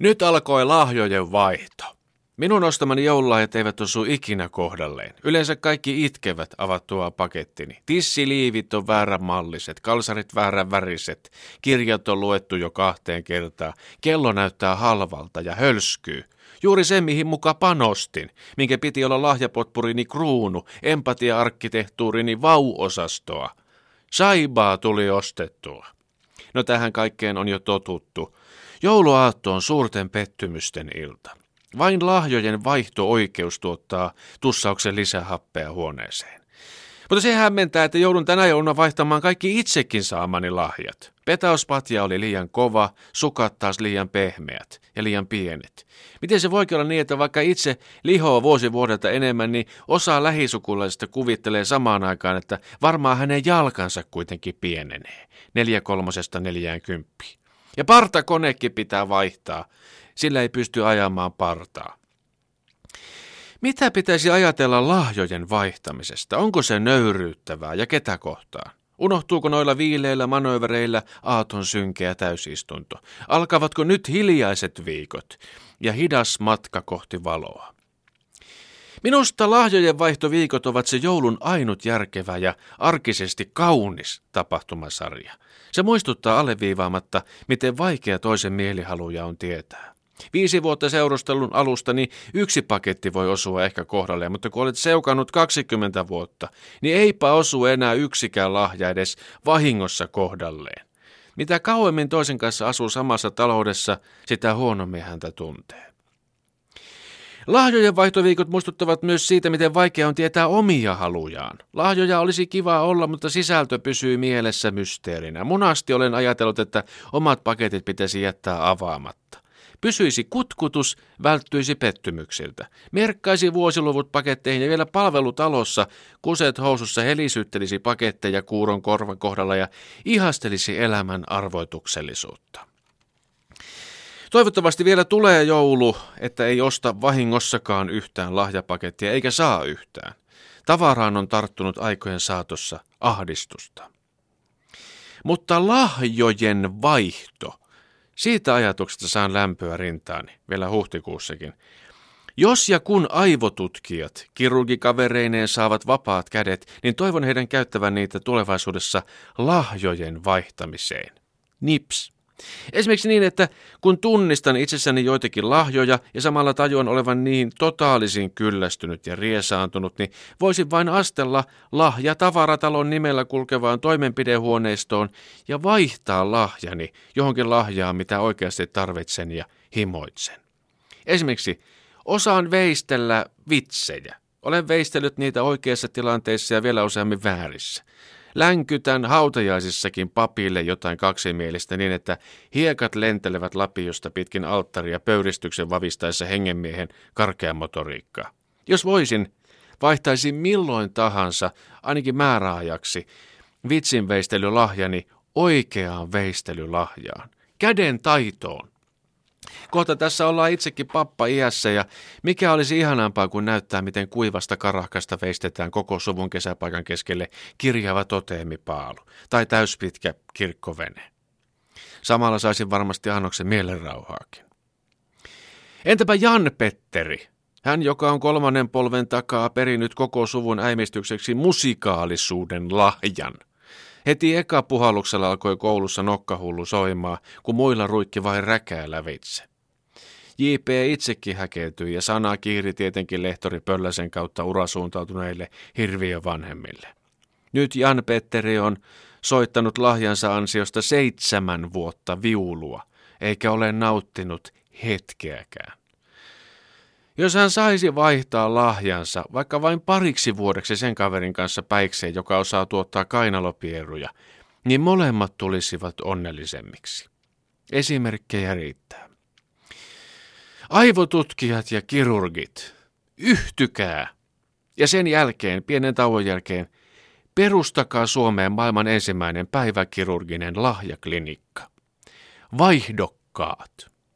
Nyt alkoi lahjojen vaihto. Minun ostamani joululahjat eivät osu ikinä kohdalleen. Yleensä kaikki itkevät avattua pakettini. Tissiliivit on väärän malliset, kalsarit väärän väriset, kirjat on luettu jo kahteen kertaan, kello näyttää halvalta ja hölskyy. Juuri se, mihin muka panostin, minkä piti olla lahjapotpurini kruunu, empatia-arkkitehtuurini vau-osastoa. Saibaa tuli ostettua. No tähän kaikkeen on jo totuttu. Jouluaatto on suurten pettymysten ilta. Vain lahjojen vaihto-oikeus tuottaa tussauksen lisähappea huoneeseen. Mutta se hämmentää, että joudun tänä jouluna vaihtamaan kaikki itsekin saamani lahjat. Petauspatja oli liian kova, sukat taas liian pehmeät ja liian pienet. Miten se voikin olla niin, että vaikka itse lihoo vuosi vuodelta enemmän, niin osa lähisukulaisista kuvittelee samaan aikaan, että varmaan hänen jalkansa kuitenkin pienenee. Neljä kolmosesta neljään kymppiin. Ja partakonekin pitää vaihtaa, sillä ei pysty ajamaan partaa. Mitä pitäisi ajatella lahjojen vaihtamisesta? Onko se nöyryyttävää ja ketä kohtaan? Unohtuuko noilla viileillä manövereillä aaton synkeä täysistunto? Alkavatko nyt hiljaiset viikot ja hidas matka kohti valoa? Minusta lahjojen vaihtoviikot ovat se joulun ainut järkevä ja arkisesti kaunis tapahtumasarja. Se muistuttaa alleviivaamatta, miten vaikea toisen mielihaluja on tietää. Viisi vuotta seurustelun alusta, niin yksi paketti voi osua ehkä kohdalle, mutta kun olet seukannut 20 vuotta, niin eipä osu enää yksikään lahja edes vahingossa kohdalleen. Mitä kauemmin toisen kanssa asuu samassa taloudessa, sitä huonommin häntä tuntee. Lahjojen vaihtoviikot muistuttavat myös siitä, miten vaikea on tietää omia halujaan. Lahjoja olisi kiva olla, mutta sisältö pysyy mielessä mysteerinä. Munasti olen ajatellut, että omat paketit pitäisi jättää avaamatta. Pysyisi kutkutus, välttyisi pettymyksiltä. Merkkaisi vuosiluvut paketteihin ja vielä palvelutalossa kuset housussa helisyttelisi paketteja kuuron korvan kohdalla ja ihastelisi elämän arvoituksellisuutta. Toivottavasti vielä tulee joulu, että ei osta vahingossakaan yhtään lahjapakettia eikä saa yhtään. Tavaraan on tarttunut aikojen saatossa ahdistusta. Mutta lahjojen vaihto – siitä ajatuksesta saan lämpöä rintaani, vielä huhtikuussakin. Jos ja kun aivotutkijat kirurgikavereineen saavat vapaat kädet, niin toivon heidän käyttävän niitä tulevaisuudessa lahjojen vaihtamiseen. Nips. Esimerkiksi niin, että kun tunnistan itsessäni joitakin lahjoja ja samalla tajuan olevan niin totaalisin kyllästynyt ja riesaantunut, niin voisin vain astella lahja tavaratalon nimellä kulkevaan toimenpidehuoneistoon ja vaihtaa lahjani johonkin lahjaan, mitä oikeasti tarvitsen ja himoitsen. Esimerkiksi osaan veistellä vitsejä. Olen veistellyt niitä oikeassa tilanteissa ja vielä useammin väärissä. Länkytän hautajaisissakin papille jotain kaksimielistä niin, että hiekat lentelevät lapiosta pitkin alttaria pöyristyksen vavistaessa hengenmiehen karkean motoriikkaa. Jos voisin, vaihtaisin milloin tahansa, ainakin määräajaksi, vitsinveistelylahjani oikeaan veistelylahjaan, käden taitoon. Kohta tässä ollaan itsekin pappa iässä ja mikä olisi ihanampaa kuin näyttää, miten kuivasta karahkasta veistetään koko suvun kesäpaikan keskelle kirjava toteemipaalu tai täyspitkä kirkkovene. Samalla saisin varmasti annoksen mielenrauhaakin. Entäpä Jan Petteri? Hän, joka on kolmannen polven takaa perinyt koko suvun äimistykseksi musikaalisuuden lahjan. Heti eka puhalluksella alkoi koulussa nokkahullu soimaa, kun muilla ruikki vain räkää lävitse. J.P. itsekin häkeltyi ja sana kiiri tietenkin lehtori Pölläsen kautta urasuuntautuneille hirviö vanhemmille. Nyt Jan Petteri on soittanut lahjansa ansiosta seitsemän vuotta viulua, eikä ole nauttinut hetkeäkään. Jos hän saisi vaihtaa lahjansa vaikka vain pariksi vuodeksi sen kaverin kanssa päikseen, joka osaa tuottaa kainalopieruja, niin molemmat tulisivat onnellisemmiksi. Esimerkkejä riittää. Aivotutkijat ja kirurgit, yhtykää! Ja sen jälkeen, pienen tauon jälkeen, perustakaa Suomeen maailman ensimmäinen päiväkirurginen lahjaklinikka. Vaihdokkaat!